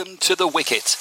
Welcome to the Wicket.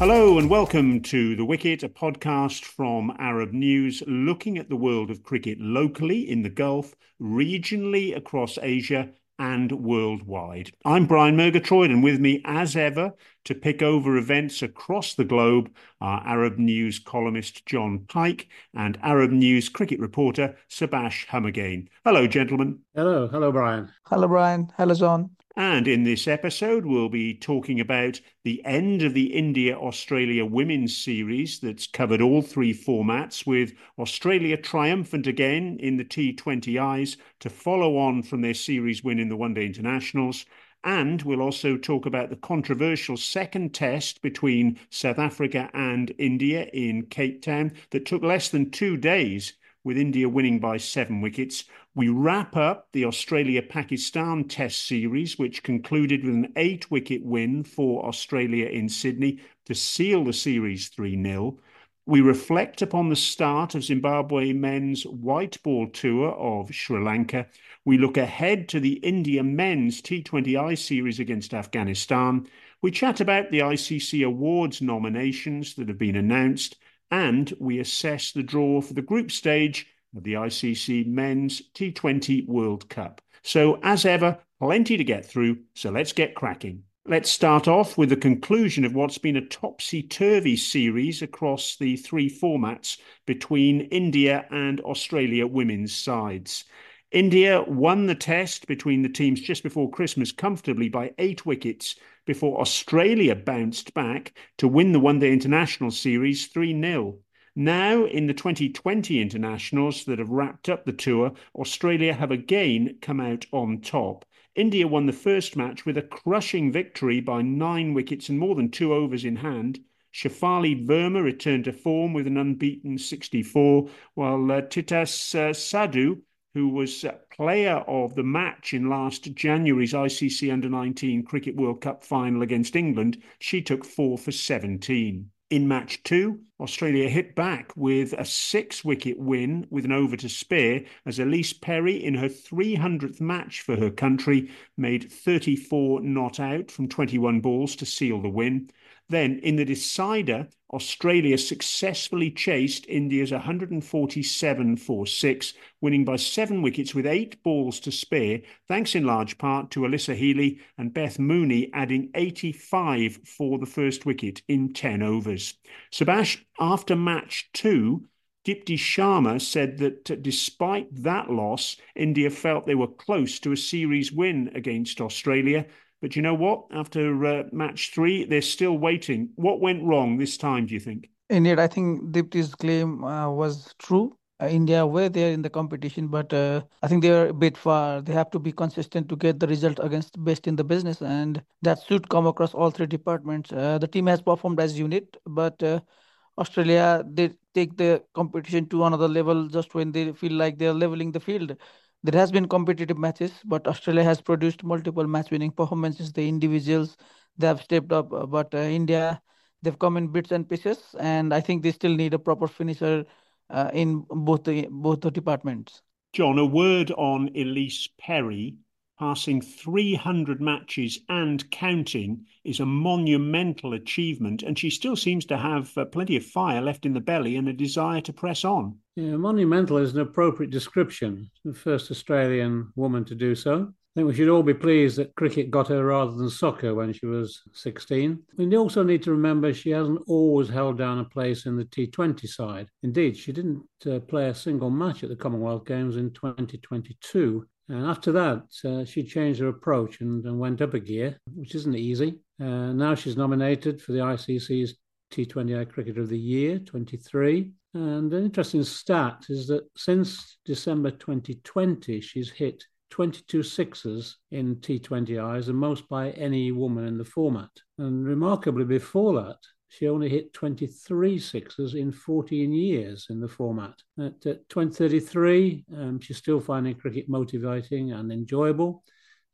Hello and welcome to The Wicket, a podcast from Arab News looking at the world of cricket locally in the Gulf, regionally across Asia, and worldwide. I'm Brian Murgatroyd, and with me, as ever, to pick over events across the globe are Arab News columnist Jon Pike and Arab News cricket reporter Subas Humagain. Hello, gentlemen. Hello. Hello, Brian. Hello, Brian. Hello, Jon. And in this episode, we'll be talking about the end of the India Australia Women's Series that's covered all three formats, with Australia triumphant again in the T20Is to follow on from their series win in the One Day Internationals. And we'll also talk about the controversial second test between South Africa and India in Cape Town that took less than two days with India winning by seven wickets. We wrap up the Australia Pakistan Test series, which concluded with an eight wicket win for Australia in Sydney to seal the series 3 0. We reflect upon the start of Zimbabwe men's white ball tour of Sri Lanka. We look ahead to the India men's T20I series against Afghanistan. We chat about the ICC Awards nominations that have been announced and we assess the draw for the group stage of the ICC Men's T20 World Cup. So, as ever, plenty to get through, so let's get cracking. Let's start off with the conclusion of what's been a topsy turvy series across the three formats between India and Australia women's sides. India won the test between the teams just before Christmas comfortably by eight wickets before Australia bounced back to win the One Day International Series 3 0. Now, in the 2020 internationals that have wrapped up the tour, Australia have again come out on top. India won the first match with a crushing victory by nine wickets and more than two overs in hand. Shafali Verma returned to form with an unbeaten 64, while uh, Titas uh, Sadhu who was uh, player of the match in last January's ICC Under 19 Cricket World Cup final against England, she took four for 17. In match two, Australia hit back with a six wicket win with an over to spare as Ellyse Perry, in her 300th match for her country, made 34 not out from 21 balls to seal the win. Then, in the decider, Australia successfully chased India's 147 for 6, winning by seven wickets with eight balls to spare, thanks in large part to Alyssa Healy and Beth Mooney adding 85 for the first wicket in 10 overs. Subas, after match two, Deepti Sharma said that uh, despite that loss, India felt they were close to a series win against Australia but you know what? After uh, match three, they're still waiting. What went wrong this time, do you think? Indeed, I think Deepti's claim uh, was true. Uh, India were there in the competition, but uh, I think they are a bit far. They have to be consistent to get the result against best in the business, and that should come across all three departments. Uh, the team has performed as unit, but uh, Australia they take the competition to another level just when they feel like they're leveling the field there has been competitive matches, but Australia has produced multiple match-winning performances. The individuals they have stepped up, uh, but uh, India they've come in bits and pieces, and I think they still need a proper finisher uh, in both the both the departments. Jon, a word on Ellyse Perry passing 300 matches and counting is a monumental achievement, and she still seems to have uh, plenty of fire left in the belly and a desire to press on. Yeah, monumental is an appropriate description. The first Australian woman to do so. I think we should all be pleased that cricket got her rather than soccer when she was 16. We also need to remember she hasn't always held down a place in the T20 side. Indeed, she didn't uh, play a single match at the Commonwealth Games in 2022 and after that, uh, she changed her approach and, and, went up a gear, which isn't easy. Uh, now she's nominated for the ICC's T20I Cricketer of the Year 23. And an interesting stat is that since December 2020, she's hit 22 sixes in T20Is, the most by any woman in the format. And remarkably, before that, she only hit 23 sixes in 14 years in the format. At, at 2033, um, she's still finding cricket motivating and enjoyable.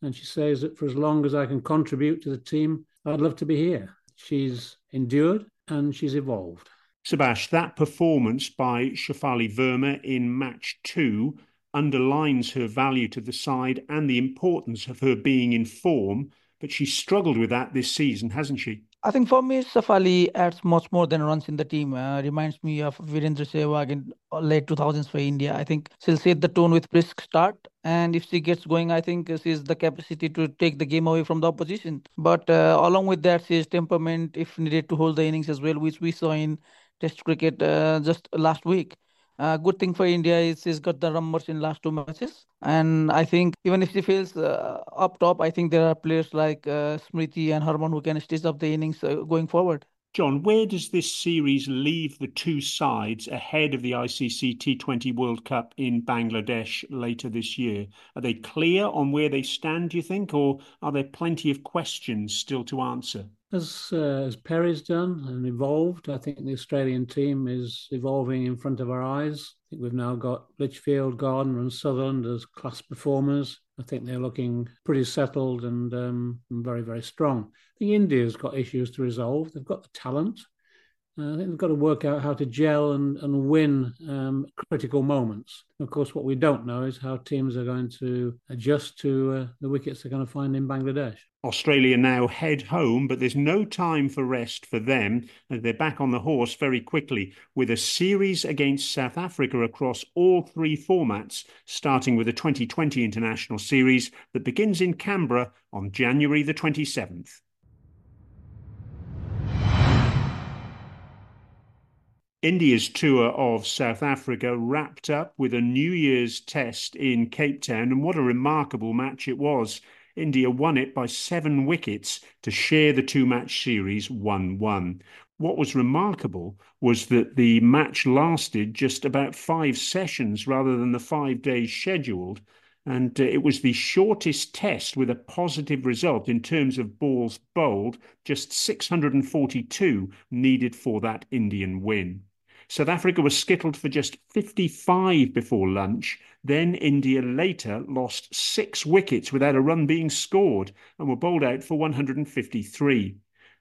And she says that for as long as I can contribute to the team, I'd love to be here. She's endured and she's evolved. Subas, that performance by Shafali Verma in match two underlines her value to the side and the importance of her being in form, but she struggled with that this season, hasn't she? I think for me, Shafali adds much more than runs in the team. Uh, reminds me of Virender Sehwag in late 2000s for India. I think she'll set the tone with brisk start. And if she gets going, I think she has the capacity to take the game away from the opposition. But uh, along with that, she has temperament if needed to hold the innings as well, which we saw in Test cricket uh, just last week. Uh, good thing for India is she's got the numbers in last two matches, and I think even if she fails uh, up top, I think there are players like uh, Smriti and Harman who can stitch up the innings uh, going forward. Jon, where does this series leave the two sides ahead of the ICC T20 World Cup in Bangladesh later this year? Are they clear on where they stand, do you think, or are there plenty of questions still to answer? As, uh, as Perry's done and evolved, I think the Australian team is evolving in front of our eyes. I think we've now got Litchfield, Gardner, and Sutherland as class performers. I think they're looking pretty settled and, um, very, very strong. I think India's got issues to resolve. They've got the talent. Uh, I think they've got to work out how to gel and, and win um, critical moments. Of course, what we don't know is how teams are going to adjust to uh, the wickets they're going to find in Bangladesh. Australia now head home, but there's no time for rest for them. They're back on the horse very quickly with a series against South Africa across all three formats, starting with the 2020 International Series that begins in Canberra on January the 27th. India's tour of South Africa wrapped up with a New Year's test in Cape Town, and what a remarkable match it was. India won it by seven wickets to share the two match series 1 1. What was remarkable was that the match lasted just about five sessions rather than the five days scheduled. And uh, it was the shortest test with a positive result in terms of balls bowled, just 642 needed for that Indian win. South Africa was skittled for just 55 before lunch. Then India later lost six wickets without a run being scored and were bowled out for 153.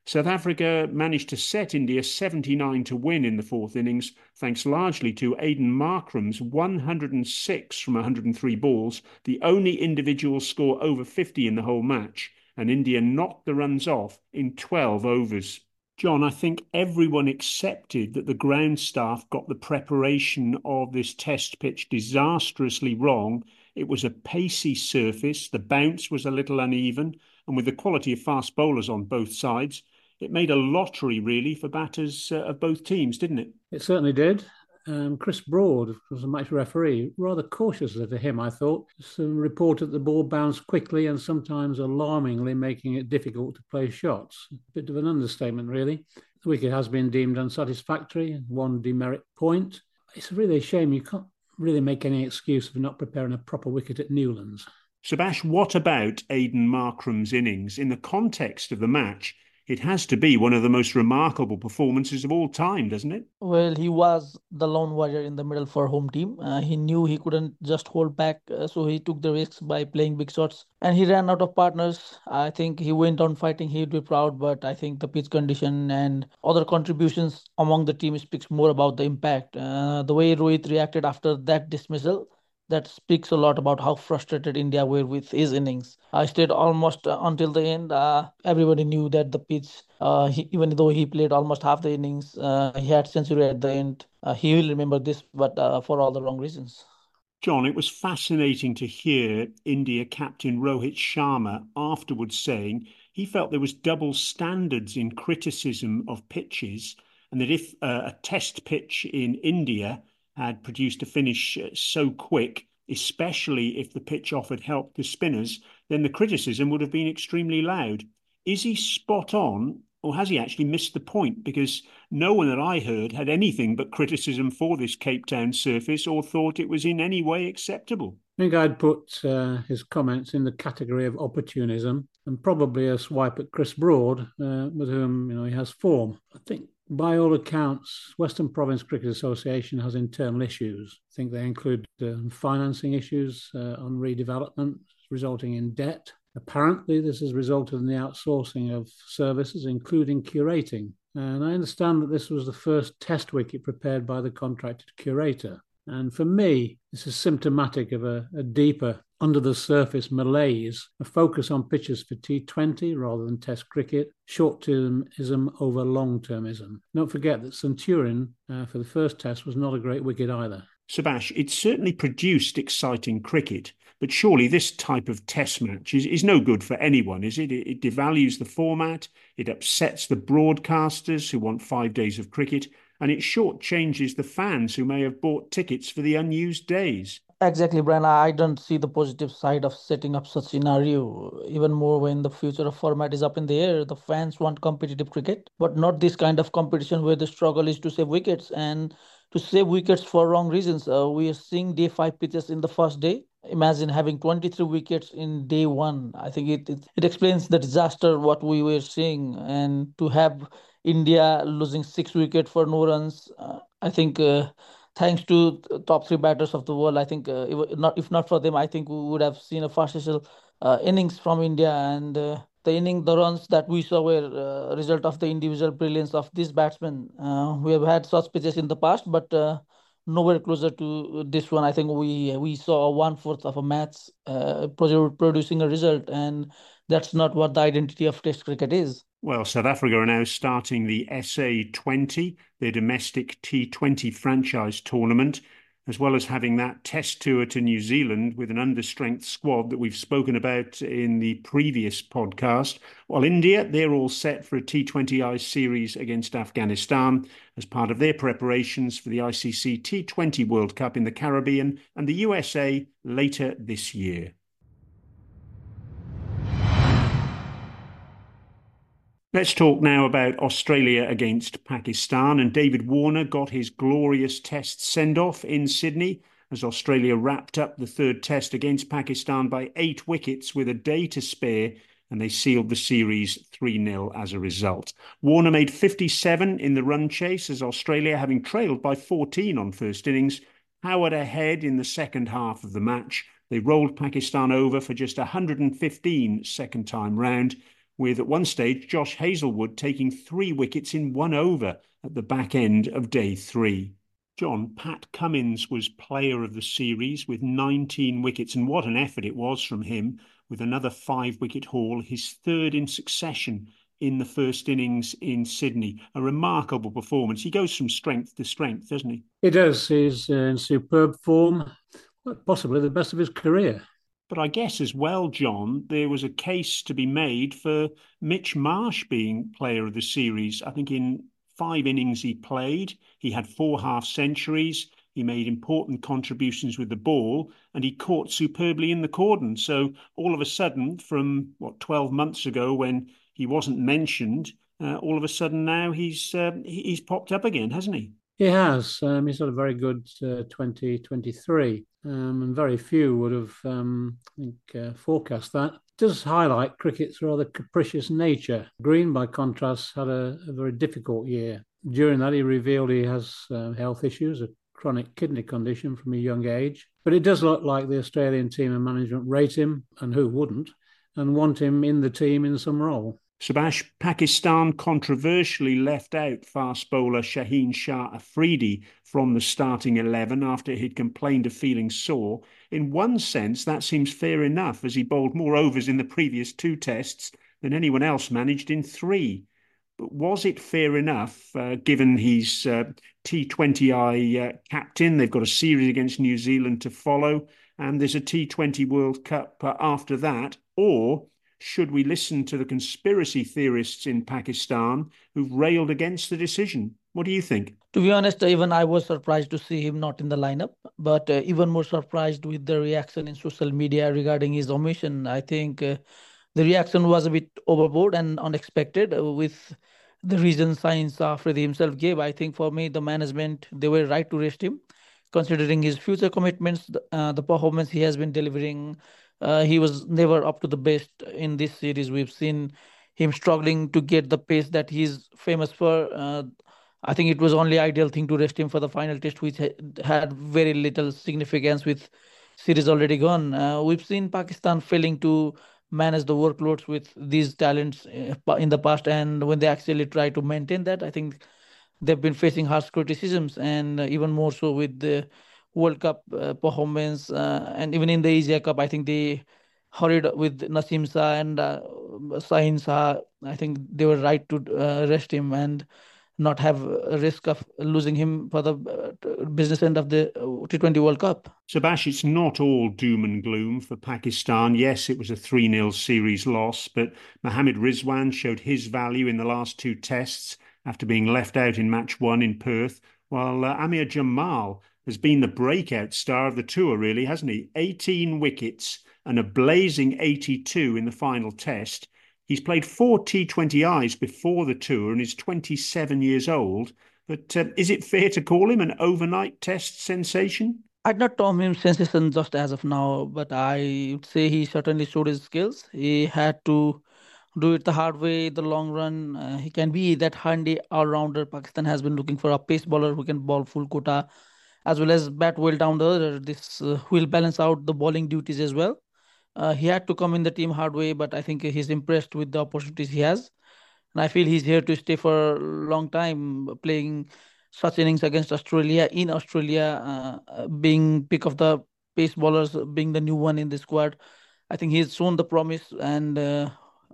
South Africa managed to set India 79 to win in the fourth innings, thanks largely to Aiden Markram's 106 from 103 balls, the only individual score over 50 in the whole match, and India knocked the runs off in 12 overs. Jon, I think everyone accepted that the ground staff got the preparation of this test pitch disastrously wrong. It was a pacey surface, the bounce was a little uneven, and with the quality of fast bowlers on both sides, it made a lottery really for batters uh, of both teams, didn't it? It certainly did um, Chris Broad was a match referee, rather cautiously of him, I thought. Some reported the ball bounced quickly and sometimes alarmingly making it difficult to play shots. A bit of an understatement, really. The wicket has been deemed unsatisfactory, one demerit point. It's really a shame you can't really make any excuse for not preparing a proper wicket at Newlands. Subas, what about Aiden Markram's innings in the context of the match? It has to be one of the most remarkable performances of all time, doesn't it? Well, he was the lone warrior in the middle for home team. Uh, he knew he couldn't just hold back, uh, so he took the risks by playing big shots. And he ran out of partners. I think he went on fighting. He'd be proud, but I think the pitch condition and other contributions among the team speaks more about the impact. Uh, the way Rohit reacted after that dismissal that speaks a lot about how frustrated India were with his innings. I stayed almost uh, until the end. Uh, everybody knew that the pitch, uh, he, even though he played almost half the innings, uh, he had century at the end. Uh, he will remember this, but uh, for all the wrong reasons. Jon, it was fascinating to hear India captain Rohit Sharma afterwards saying he felt there was double standards in criticism of pitches, and that if a test pitch in India had produced a finish uh, so quick, especially if the pitch offered help to spinners, then the criticism would have been extremely loud. Is he spot on, or has he actually missed the point? Because no one that I heard had anything but criticism for this Cape Town surface or thought it was in any way acceptable. I think I'd put uh, his comments in the category of opportunism and probably a swipe at Chris Broad, uh, with whom you know he has form. I think by all accounts, Western Province Cricket Association has internal issues. I think they include uh, financing issues uh, on redevelopment, resulting in debt. Apparently, this has resulted in the outsourcing of services, including curating. And I understand that this was the first test wicket prepared by the contracted curator. And for me, this is symptomatic of a, a deeper, under the surface malaise, a focus on pitches for T20 rather than Test cricket, short termism over long termism. Don't forget that Centurion uh, for the first Test was not a great wicket either. Subas, it certainly produced exciting cricket, but surely this type of test match is, is no good for anyone, is it? it? It devalues the format, it upsets the broadcasters who want five days of cricket, and it shortchanges the fans who may have bought tickets for the unused days. Exactly, Brian. I don't see the positive side of setting up such scenario. Even more when the future of format is up in the air. The fans want competitive cricket, but not this kind of competition where the struggle is to save wickets and to save wickets for wrong reasons. Uh, we are seeing day five pitches in the first day. Imagine having 23 wickets in day one. I think it, it, it explains the disaster what we were seeing. And to have India losing six wickets for no runs, uh, I think uh, thanks to top three batters of the world, I think uh, if not if not for them, I think we would have seen a farcical uh, innings from India and uh, the inning, the runs that we saw were a uh, result of the individual brilliance of these batsmen. Uh, we have had such pitches in the past, but nowhere closer to this one. I think we we saw one fourth of a match uh, producing a result, and that's not what the identity of Test cricket is. Well, South Africa are now starting the SA20, their domestic T20 franchise tournament as well as having that test tour to New Zealand with an understrength squad that we've spoken about in the previous podcast. While India, they're all set for a T20I series against Afghanistan as part of their preparations for the ICC T20 World Cup in the Caribbean and the USA later this year. Let's talk now about Australia against Pakistan. And David Warner got his glorious test send off in Sydney as Australia wrapped up the third test against Pakistan by eight wickets with a day to spare. And they sealed the series 3 0 as a result. Warner made 57 in the run chase as Australia, having trailed by 14 on first innings, powered ahead in the second half of the match. They rolled Pakistan over for just 115 second time round with at one stage Josh Hazlewood taking three wickets in one over at the back end of day three. Jon, Pat Cummins was player of the series with 19 wickets, and what an effort it was from him with another five wicket haul, his third in succession in the first innings in Sydney. A remarkable performance. He goes from strength to strength, doesn't he? He does. He's in superb form, possibly the best of his career. But I guess as well, Jon, there was a case to be made for Mitch Marsh being player of the series. I think in five innings he played, he had four half centuries. He made important contributions with the ball and he caught superbly in the cordon. So all of a sudden, from what, 12 months ago when he wasn't mentioned, uh, all of a sudden now he's uh, he's popped up again, hasn't he? He has. Um, he's had a very good uh, 2023, um, and very few would have, um, I think, uh, forecast that. Does highlight cricket's rather capricious nature. Green, by contrast, had a, a very difficult year. During that, he revealed he has uh, health issues, a chronic kidney condition from a young age. But it does look like the Australian team and management rate him, and who wouldn't, and want him in the team in some role. Subas, Pakistan controversially left out fast bowler Shaheen Shah Afridi from the starting 11 after he'd complained of feeling sore. In one sense, that seems fair enough, as he bowled more overs in the previous two tests than anyone else managed in three. But was it fair enough, uh, given he's uh, T20I uh, captain? They've got a series against New Zealand to follow, and there's a T20 World Cup uh, after that. Or should we listen to the conspiracy theorists in Pakistan who've railed against the decision? What do you think? To be honest, even I was surprised to see him not in the lineup, but uh, even more surprised with the reaction in social media regarding his omission. I think uh, the reaction was a bit overboard and unexpected uh, with the reasons Shaheen Afridi himself gave. I think for me, the management, they were right to rest him, considering his future commitments, uh, the performance he has been delivering uh, he was never up to the best in this series. We've seen him struggling to get the pace that he's famous for. Uh, I think it was only ideal thing to rest him for the final test, which had very little significance with series already gone. Uh, we've seen Pakistan failing to manage the workloads with these talents uh, in the past and when they actually try to maintain that i think they've been facing harsh criticisms and uh, even more so with the world cup uh, performance uh, and even in the asia cup i think they hurried with Naseem Shah and uh, Shaheen Shah. I think they were right to uh, rest him and not have a risk of losing him for the uh, business end of the uh, T20 World Cup. Subas, it's not all doom and gloom for Pakistan. Yes, it was a 3 0 series loss, but Mohammad Rizwan showed his value in the last two tests after being left out in match one in Perth, while Amir Jamal has been the breakout star of the tour, really, hasn't he? 18 wickets and a blazing 82 in the final test. He's played four T20Is before the tour and is 27 years old. But uh, is it fair to call him an overnight test sensation? I'd not term him sensation just as of now, but I would say he certainly showed his skills. He had to do it the hard way, the long run. Uh, he can be that handy all rounder. Pakistan has been looking for a pace bowler who can bowl full quota as well as bat well down the. This uh, will balance out the bowling duties as well. Uh, he had to come in the team hard way, but I think he's impressed with the opportunities he has, and I feel he's here to stay for a long time, playing such innings against Australia in Australia, uh, uh, being pick of the pace bowlers, being the new one in the squad. I think he's shown the promise, and uh,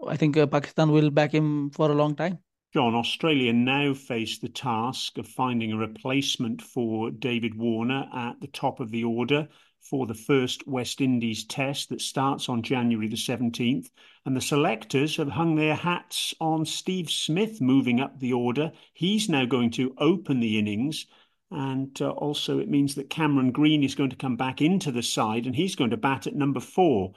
I think uh, Pakistan will back him for a long time. Jon, Australia now face the task of finding a replacement for David Warner at the top of the order for the first West Indies test that starts on January the 17th. And the selectors have hung their hats on Steve Smith moving up the order. He's now going to open the innings. And uh, also, it means that Cameron Green is going to come back into the side and he's going to bat at number four.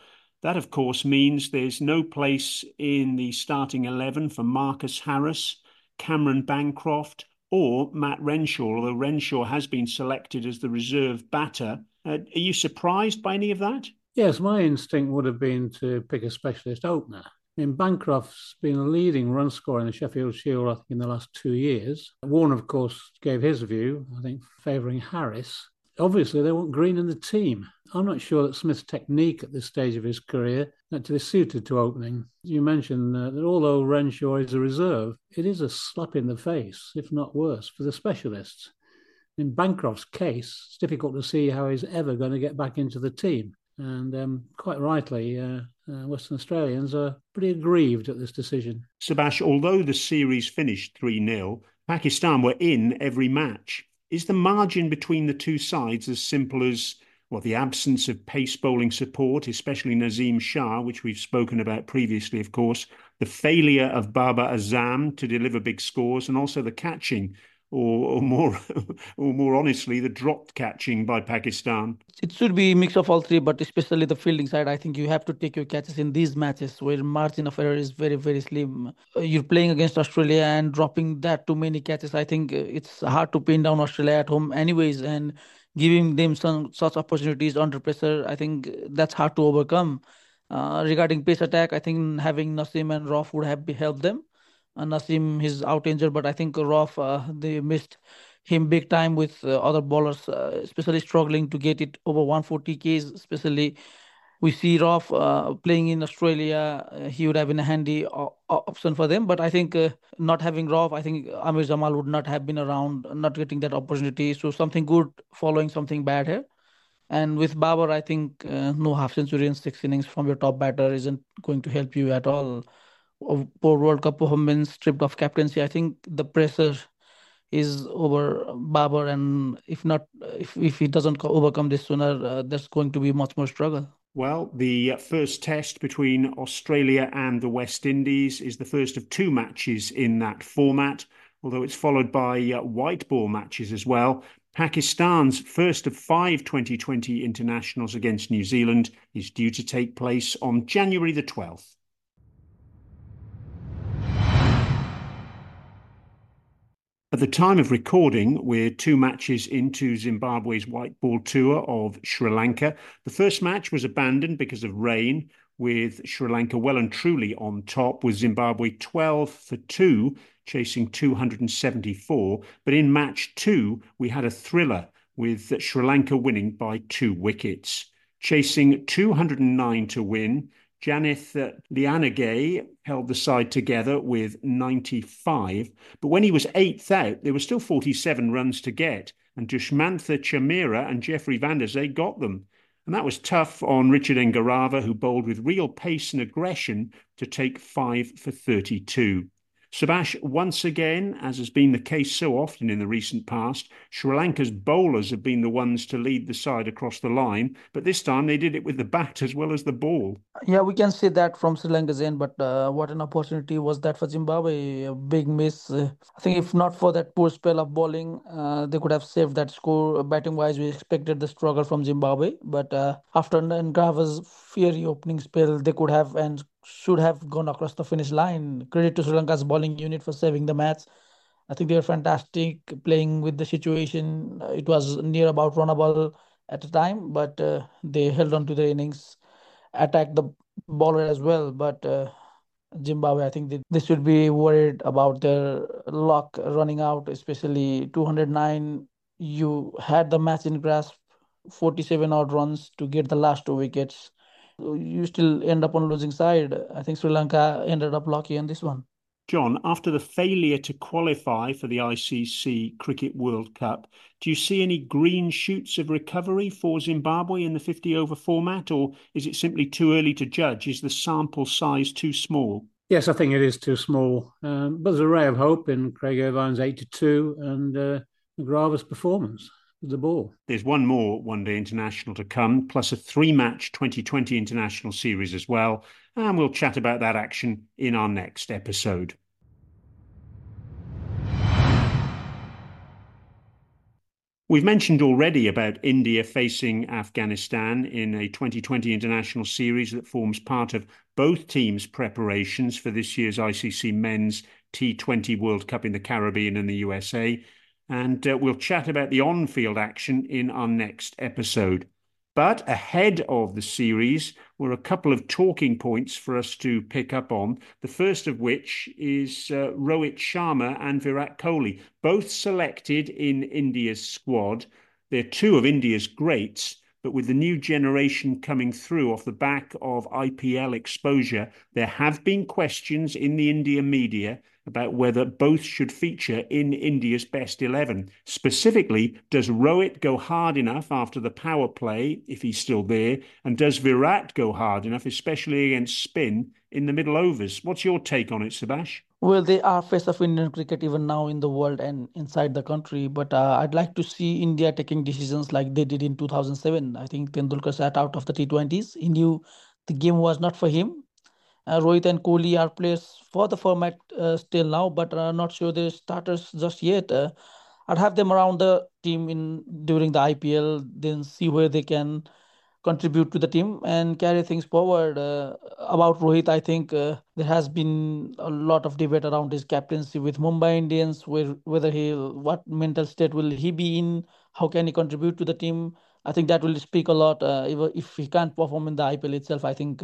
That, of course, means there's no place in the starting 11 for Marcus Harris, Cameron Bancroft, or Matt Renshaw, although Renshaw has been selected as the reserve batter. Uh, are you surprised by any of that? Yes, my instinct would have been to pick a specialist opener. I mean, Bancroft's been a leading run scorer in the Sheffield Shield, I think, in the last two years. Warner, of course, gave his view, I think, favouring Harris. Obviously, they want Green in the team. I'm not sure that Smith's technique at this stage of his career actually suited to opening. You mentioned uh, that although Renshaw is a reserve, it is a slap in the face, if not worse, for the specialists in Bancroft's case, it's difficult to see how he's ever going to get back into the team. And um, quite rightly, uh, uh, Western Australians are pretty aggrieved at this decision. Subas, although the series finished 3 0, Pakistan were in every match. Is the margin between the two sides as simple as well, the absence of pace bowling support, especially Naseem Shah, which we've spoken about previously, of course, the failure of Babar Azam to deliver big scores, and also the catching or, or more or more honestly, the drop catching by Pakistan? It should be a mix of all three, but especially the fielding side. I think you have to take your catches in these matches where margin of error is very very slim. Uh, you're playing against Australia and dropping that too many catches. I think uh, it's hard to pin down Australia at home, anyways, and giving them some such opportunities under pressure. I think that's hard to overcome. Uh, regarding pace attack, I think having Naseem and Rauf would have helped them. Naseem is out injured, but I think Rauf uh, they missed him big time with uh, other bowlers, uh, especially struggling to get it over 140 Ks. Especially, we see Rauf uh, playing in Australia. Uh, he would have been a handy option for them. But I think uh, not having Rauf, I think Amir Jamal would not have been around, not getting that opportunity. So something good following something bad here. And with Babar, I think no half century in six innings from your top batter isn't going to help you at all poor World Cup performance, stripped of captaincy. I think the pressure is over Babar, and if not, if if he doesn't overcome this sooner, uh, there's going to be much more struggle. Well, the first test between Australia and the West Indies is the first of two matches in that format, although it's followed by uh, white ball matches as well. Pakistan's first of five 2020 internationals against New Zealand is due to take place on January the 12th. At the time of recording, we're two matches into Zimbabwe's white ball tour of Sri Lanka. The first match was abandoned because of rain, with Sri Lanka well and truly on top, with Zimbabwe 12 for 2, chasing 274. But in match two, we had a thriller, with Sri Lanka winning by two wickets. Chasing 209 to win, Janith uh, Liyanage held the side together with 95, but when he was eighth out, there were still 47 runs to get, and Dushmantha Chameera and Jeffrey Vandersay got them. And that was tough on Richard Ngarava, who bowled with real pace and aggression to take five for 32. Subas, once again, as has been the case so often in the recent past, Sri Lanka's bowlers have been the ones to lead the side across the line, but this time they did it with the bat as well as the ball. Yeah, we can say that from Sri Lanka's end, but uh, what an opportunity was that for Zimbabwe? A big miss. Uh, I think if not for that poor spell of bowling, uh, they could have saved that score. Batting wise, we expected the struggle from Zimbabwe, but uh, after Ngarava's fiery opening spell, they could have and should have gone across the finish line. Credit to Sri Lanka's bowling unit for saving the match. I think they were fantastic playing with the situation. It was near about runnable at the time, but uh, they held on to their innings, attacked the bowler as well. But uh, Zimbabwe, I think they, they should be worried about their luck running out, especially 209. You had the match in grasp, 47 odd runs to get the last two wickets you still end up on losing side. I think Sri Lanka ended up lucky in this one. Jon, after the failure to qualify for the ICC Cricket World Cup, do you see any green shoots of recovery for Zimbabwe in the 50 over format, or is it simply too early to judge? Is the sample size too small? Yes, I think it is too small. Um, but there's a ray of hope in Craig Ervine's 82 and uh, Ngarava's performance the ball. There's one more one day international to come, plus a three match 2020 international series as well. And we'll chat about that action in our next episode. We've mentioned already about India facing Afghanistan in a 2020 international series that forms part of both teams' preparations for this year's ICC Men's T20 World Cup in the Caribbean and the USA and uh, we'll chat about the on field action in our next episode. But ahead of the series were a couple of talking points for us to pick up on. The first of which is uh, Rohit Sharma and Virat Kohli, both selected in India's squad. They're two of India's greats, but with the new generation coming through off the back of IPL exposure, there have been questions in the India media about whether both should feature in India's best 11. Specifically, does Rohit go hard enough after the power play, if he's still there? And does Virat go hard enough, especially against spin, in the middle overs? What's your take on it, Subas? Well, they are face of Indian cricket even now in the world and inside the country. But uh, I'd like to see India taking decisions like they did in 2007. I think Tendulkar sat out of the T20s. He knew the game was not for him uh, Rohit and Kohli are players for the format uh, still now, but uh, not sure they're starters just yet. Uh, I'd have them around the team in during the IPL, then see where they can contribute to the team and carry things forward. Uh, about Rohit, I think uh, there has been a lot of debate around his captaincy with Mumbai Indians, where whether he what mental state will he be in, how can he contribute to the team. I think that will speak a lot. Uh, if, if he can't perform in the IPL itself, I think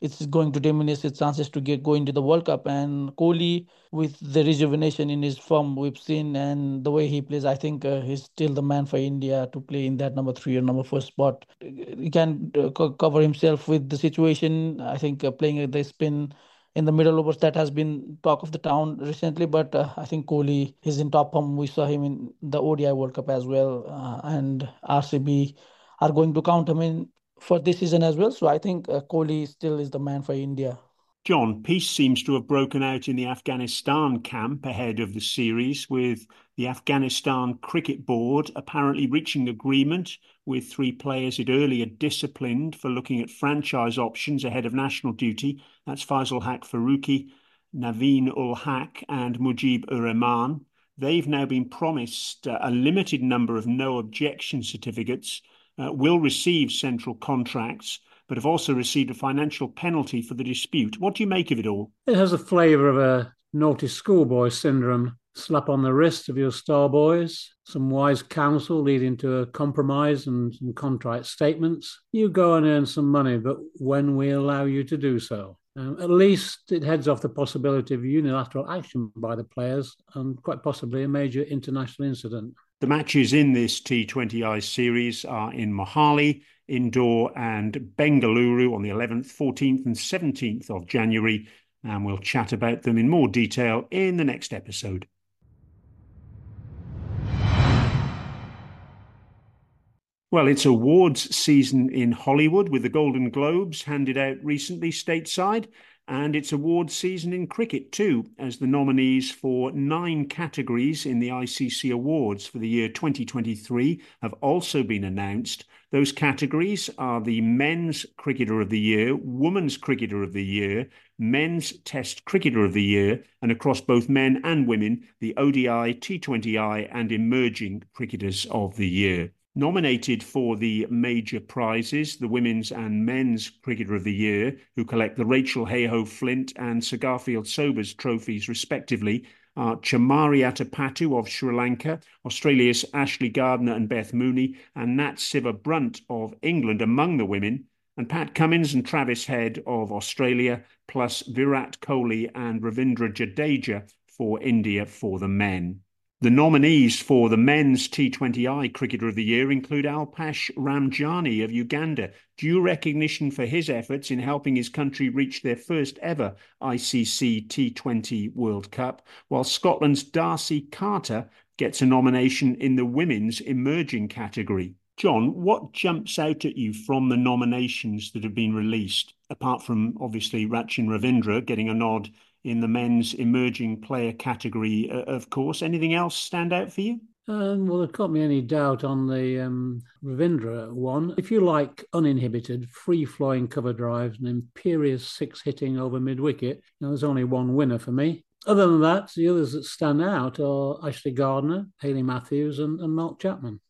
it's going to diminish its chances to get go into the World Cup. And Kohli, with the rejuvenation in his form we've seen and the way he plays, I think uh, he's still the man for India to play in that number three or number four spot. He can uh, co- cover himself with the situation. I think uh, playing the spin in the middle overs that has been talk of the town recently. But uh, I think Kohli is in top form. We saw him in the ODI World Cup as well, uh, and RCB are going to count him in for this season as well. So I think uh, Kohli still is the man for India. Jon, peace seems to have broken out in the Afghanistan camp ahead of the series, with the Afghanistan Cricket Board apparently reaching agreement with three players it earlier disciplined for looking at franchise options ahead of national duty. That's Fazalhaq Farooqi, Naveen ul Haq, and Mujib ur. They've now been promised uh, a limited number of no objection certificates will receive central contracts, but have also received a financial penalty for the dispute. What do you make of it all? It has a flavour of a naughty schoolboy syndrome. Slap on the wrist of your star boys, some wise counsel leading to a compromise and some contrite statements. You go and earn some money, but when we allow you to do so. Um, at least it heads off the possibility of unilateral action by the players and quite possibly a major international incident. The matches in this T20I series are in Mohali Indore and Bengaluru on the 11th, 14th, and 17th of January. And we'll chat about them in more detail in the next episode. Well, it's awards season in Hollywood with the Golden Globes handed out recently stateside, and it's award season in cricket too, as the nominees for nine categories in the ICC Awards for the year 2023 have also been announced. Those categories are the Men's Cricketer of the Year, Women's Cricketer of the Year, Men's Test Cricketer of the Year, and across both men and women, the ODI, T20I, and Emerging Cricketers of the Year nominated for the major prizes, the Women's and Men's Cricketer of the Year, who collect the Rachel Heyhoe Flint and Sir Garfield Sobers trophies, respectively, are Chamari Atapattu of Sri Lanka, Australia's Ashley Gardner and Beth Mooney, and Nat Sciver Brunt of England among the women, and Pat Cummins and Travis Head of Australia, plus Virat Kohli and Ravindra Jadeja for India for the men. The nominees for the men's T20I Cricketer of the Year include Alpesh Ramjani of Uganda, due recognition for his efforts in helping his country reach their first ever ICC T20 World Cup, while Scotland's Darcey Carter gets a nomination in the women's emerging category. Jon, what jumps out at you from the nominations that have been released, apart from obviously Rachin Ravindra getting a nod in the men's emerging player category, uh, of course. Anything else stand out for you? Um, well, there can't be any doubt on the um, Ravindra one. If you like uninhibited, free flowing cover drives and imperious six hitting over mid wicket, you know, there's only one winner for me. Other than that, the others that stand out are Ashley Gardner, Hayley Matthews, and, and Mark Chapman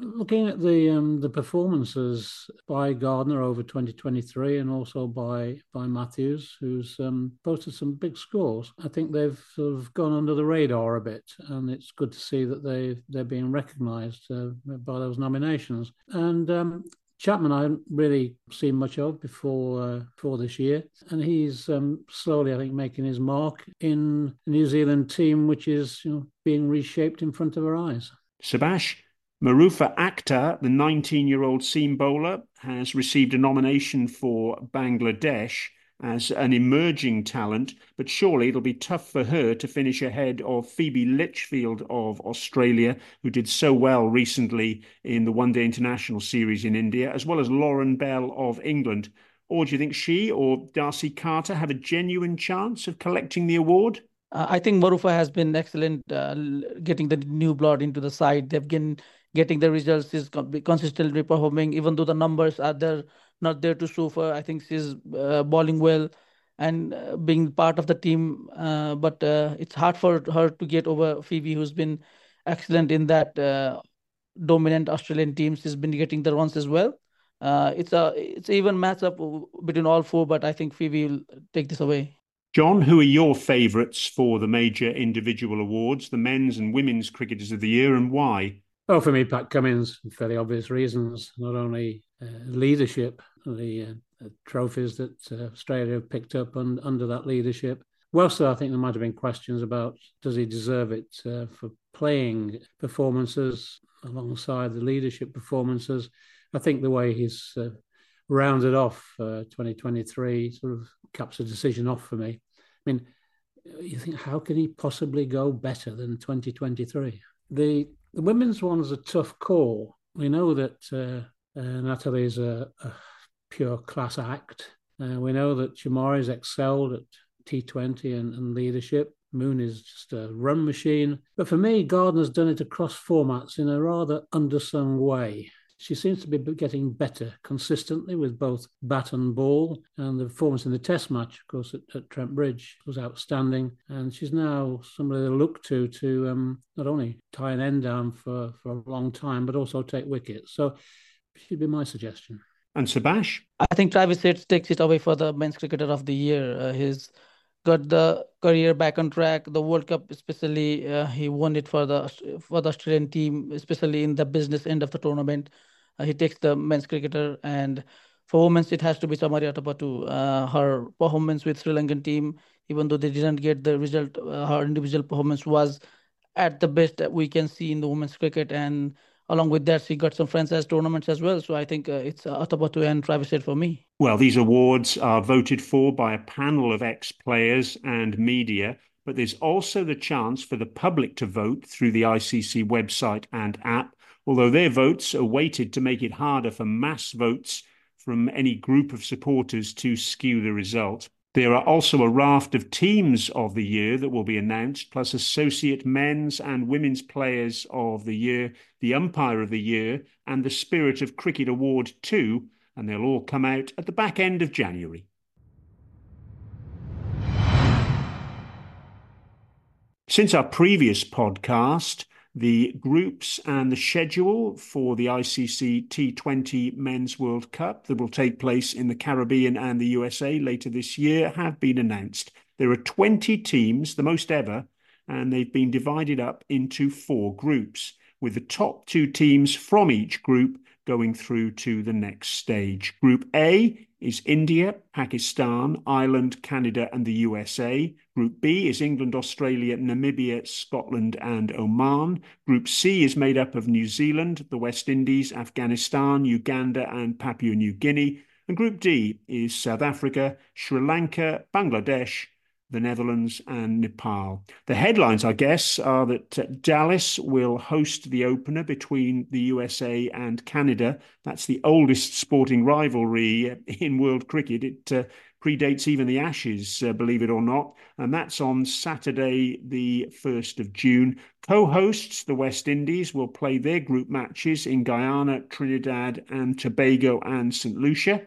looking at the um, the performances by Gardner over 2023 and also by by Matthews, who's um, posted some big scores, I think they've sort of gone under the radar a bit, and it's good to see that they they're being recognised uh, by those nominations. And um, Chapman, I haven't really seen much of before uh, before this year, and he's um, slowly, I think, making his mark in a New Zealand team, which is you know, being reshaped in front of our eyes. Subas, Marufa Akter, the 19 year old seam bowler, has received a nomination for Bangladesh as an emerging talent, but surely it'll be tough for her to finish ahead of Phoebe Litchfield of Australia, who did so well recently in the One Day International Series in India, as well as Lauren Bell of England. Or do you think she or Darcey Carter have a genuine chance of collecting the award? Uh, I think Murufa has been excellent uh, getting the new blood into the side. They've been getting the results. is consistently performing, even though the numbers are there not there to show for. I think she's uh, bowling well and uh, being part of the team. Uh, but uh, it's hard for her to get over Phoebe, who's been excellent in that uh, dominant Australian team. She's been getting the runs as well. Uh, it's a it's even matchup between all four, but I think Phoebe will take this away. Jon, who are your favourites for the major individual awards, the men's and women's cricketers of the year, and why? Oh, for me, Pat Cummins, fairly obvious reasons. Not only uh, leadership, the uh, trophies that uh, Australia have picked up and, under that leadership. Well, so I think there might have been questions about does he deserve it uh, for playing performances alongside the leadership performances. I think the way he's uh, rounded off uh, 2023 sort of caps a decision off for me. I mean, you think how can he possibly go better than 2023? The the women's one's a tough call. We know that uh, uh, is a, a, pure class act. Uh, we know that Chamari's excelled at T20 and, and leadership. Moon is just a run machine. But for me, Gardner's done it across formats in a rather undersung way she seems to be getting better consistently with both bat and ball. And the performance in the test match, of course, at, at Trent Bridge was outstanding. And she's now somebody to look to to um, not only tie an end down for, for a long time, but also take wickets. So she'd be my suggestion. And Subas? I think Travis Head takes it away for the men's cricketer of the year. Uh, his got the career back on track. The World Cup, especially, uh, he won it for the for the Australian team, especially in the business end of the tournament. Uh, he takes the men's cricketer, and for women's, it has to be Chamari Atapattu. Uh, her performance with Sri Lankan team, even though they didn't get the result, uh, her individual performance was at the best that we can see in the women's cricket, and along with that, she got some franchise tournaments as well. So I think uh, it's uh, and Travis Head for me. Well, these awards are voted for by a panel of ex players and media, but there's also the chance for the public to vote through the ICC website and app, although their votes are weighted to make it harder for mass votes from any group of supporters to skew the result. There are also a raft of teams of the year that will be announced, plus associate men's and women's players of the year, the umpire of the year, and the Spirit of Cricket Award too, and they'll all come out at the back end of January. Since our previous podcast, the groups and the schedule for the ICC T20 Men's World Cup that will take place in the Caribbean and the USA later this year have been announced. There are 20 teams, the most ever, and they've been divided up into four groups, with the top two teams from each group going through to the next stage. Group A is India, Pakistan, Ireland, Canada, and the USA. Group B is England, Australia, Namibia, Scotland, and Oman. Group C is made up of New Zealand, the West Indies, Afghanistan, Uganda, and Papua New Guinea. And Group D is South Africa, Sri Lanka, Bangladesh, the Netherlands, and Nepal. The headlines, I guess, are that uh, Dallas will host the opener between the USA and Canada. That's the oldest sporting rivalry uh, in world cricket. It uh, predates even the Ashes, uh, believe it or not. And that's on Saturday, the 1st of June. Co hosts, the West Indies, will play their group matches in Guyana, Trinidad and Tobago, and St. Lucia.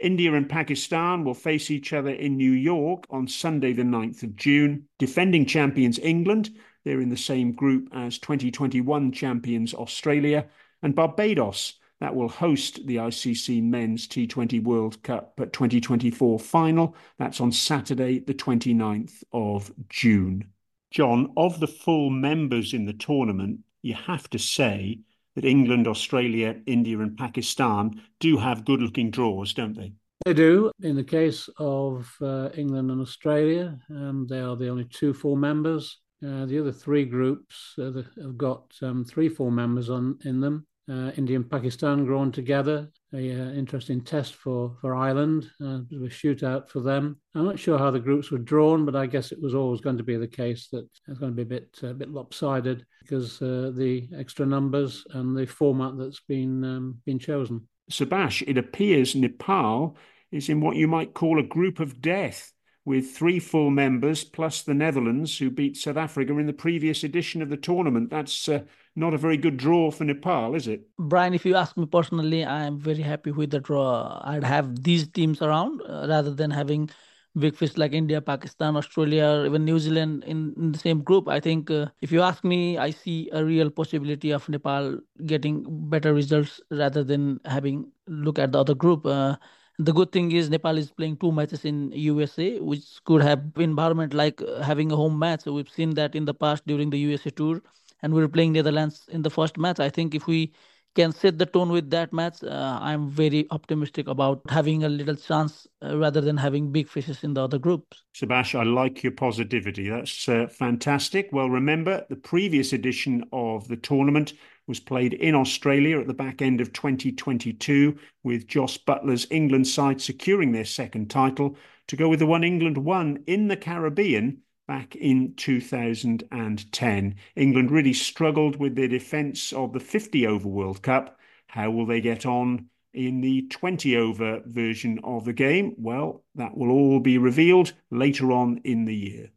India and Pakistan will face each other in New York on Sunday, the 9th of June. Defending champions England, they're in the same group as 2021 champions Australia, and Barbados, that will host the ICC Men's T20 World Cup at 2024 final. That's on Saturday, the 29th of June. Jon, of the full members in the tournament, you have to say that England, Australia, India, and Pakistan do have good looking draws, don't they? They do. In the case of uh, England and Australia, um, they are the only two full members. Uh, the other three groups uh, have got um, three full members on in them uh, India and Pakistan grown together. A uh, interesting test for for Ireland, uh, a shootout for them. I'm not sure how the groups were drawn, but I guess it was always going to be the case that it's going to be a bit a bit lopsided because uh, the extra numbers and the format that's been um, been chosen. Subas, it appears Nepal is in what you might call a group of death with three full members plus the Netherlands, who beat South Africa in the previous edition of the tournament. That's uh, not a very good draw for Nepal, is it? Brian, if you ask me personally, I am very happy with the draw. I'd have these teams around uh, rather than having big fish like India, Pakistan, Australia, even New Zealand in, in the same group. I think uh, if you ask me, I see a real possibility of Nepal getting better results rather than having look at the other group. Uh, the good thing is Nepal is playing two matches in USA, which could have environment like uh, having a home match. So we've seen that in the past during the USA tour, and we were playing Netherlands in the first match. I think if we can set the tone with that match, uh, I'm very optimistic about having a little chance uh, rather than having big fishes in the other groups. Subas, I like your positivity. That's uh, fantastic. Well, remember the previous edition of the tournament was played in Australia at the back end of 2022, with Jos Buttler's England side securing their second title to go with the one England won in the Caribbean back in 2010. England really struggled with their defence of the 50 over World Cup. How will they get on in the 20 over version of the game? Well, that will all be revealed later on in the year.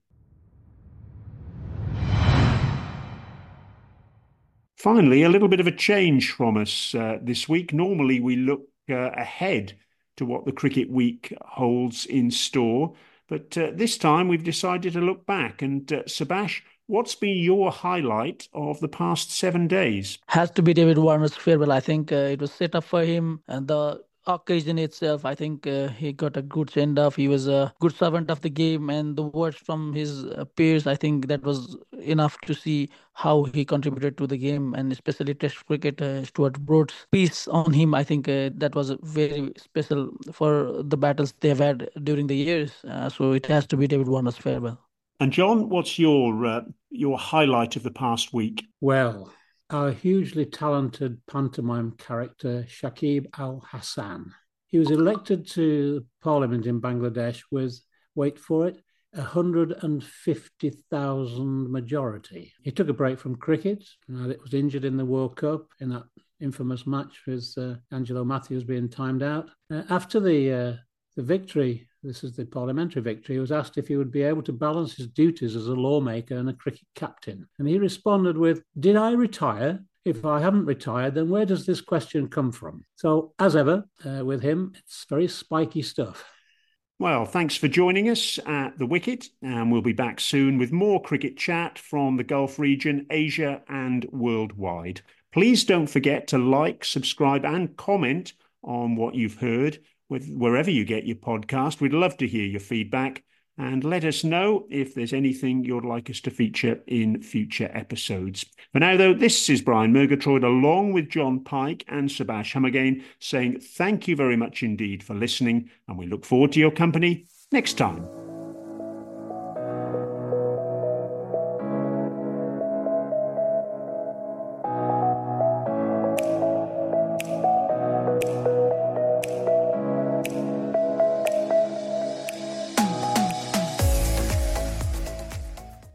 Finally, a little bit of a change from us uh, this week. Normally, we look uh, ahead to what the cricket week holds in store, but uh, this time we've decided to look back. And uh, what's been your highlight of the past seven days? Has to be David Warner's farewell. I think uh, it was set up for him, and the occasion itself, I think uh, he got a good send off. He was a good servant of the game, and the words from his uh, peers, I think that was enough to see how he contributed to the game, and especially Test cricket. Uh, Stuart Broad's piece on him, I think uh, that was very special for the battles they've had during the years. Uh, so it has to be David Warner's farewell. And Jon, what's your uh, your highlight of the past week? Well, our hugely talented pantomime character, Shakib Al Hasan. He was elected to parliament in Bangladesh with, wait for it, 150,000 majority. He took a break from cricket. and it was injured in the World Cup in that infamous match with uh, Angelo Mathews being timed out. Uh, after the uh, the victory, this is the parliamentary victory, was asked if he would be able to balance his duties as a lawmaker and a cricket captain. And he responded with, Did I retire? If I haven't retired, then where does this question come from? So, as ever, uh, with him, it's very spiky stuff. Well, thanks for joining us at The Wicket, and we'll be back soon with more cricket chat from the Gulf region, Asia, and worldwide. Please don't forget to like, subscribe, and comment on what you've heard with wherever you get your podcast. We'd love to hear your feedback and let us know if there's anything you'd like us to feature in future episodes. For now, though, this is Brian Murgatroyd along with Jon Pike and Subas Humagain saying thank you very much indeed for listening, and we look forward to your company next time.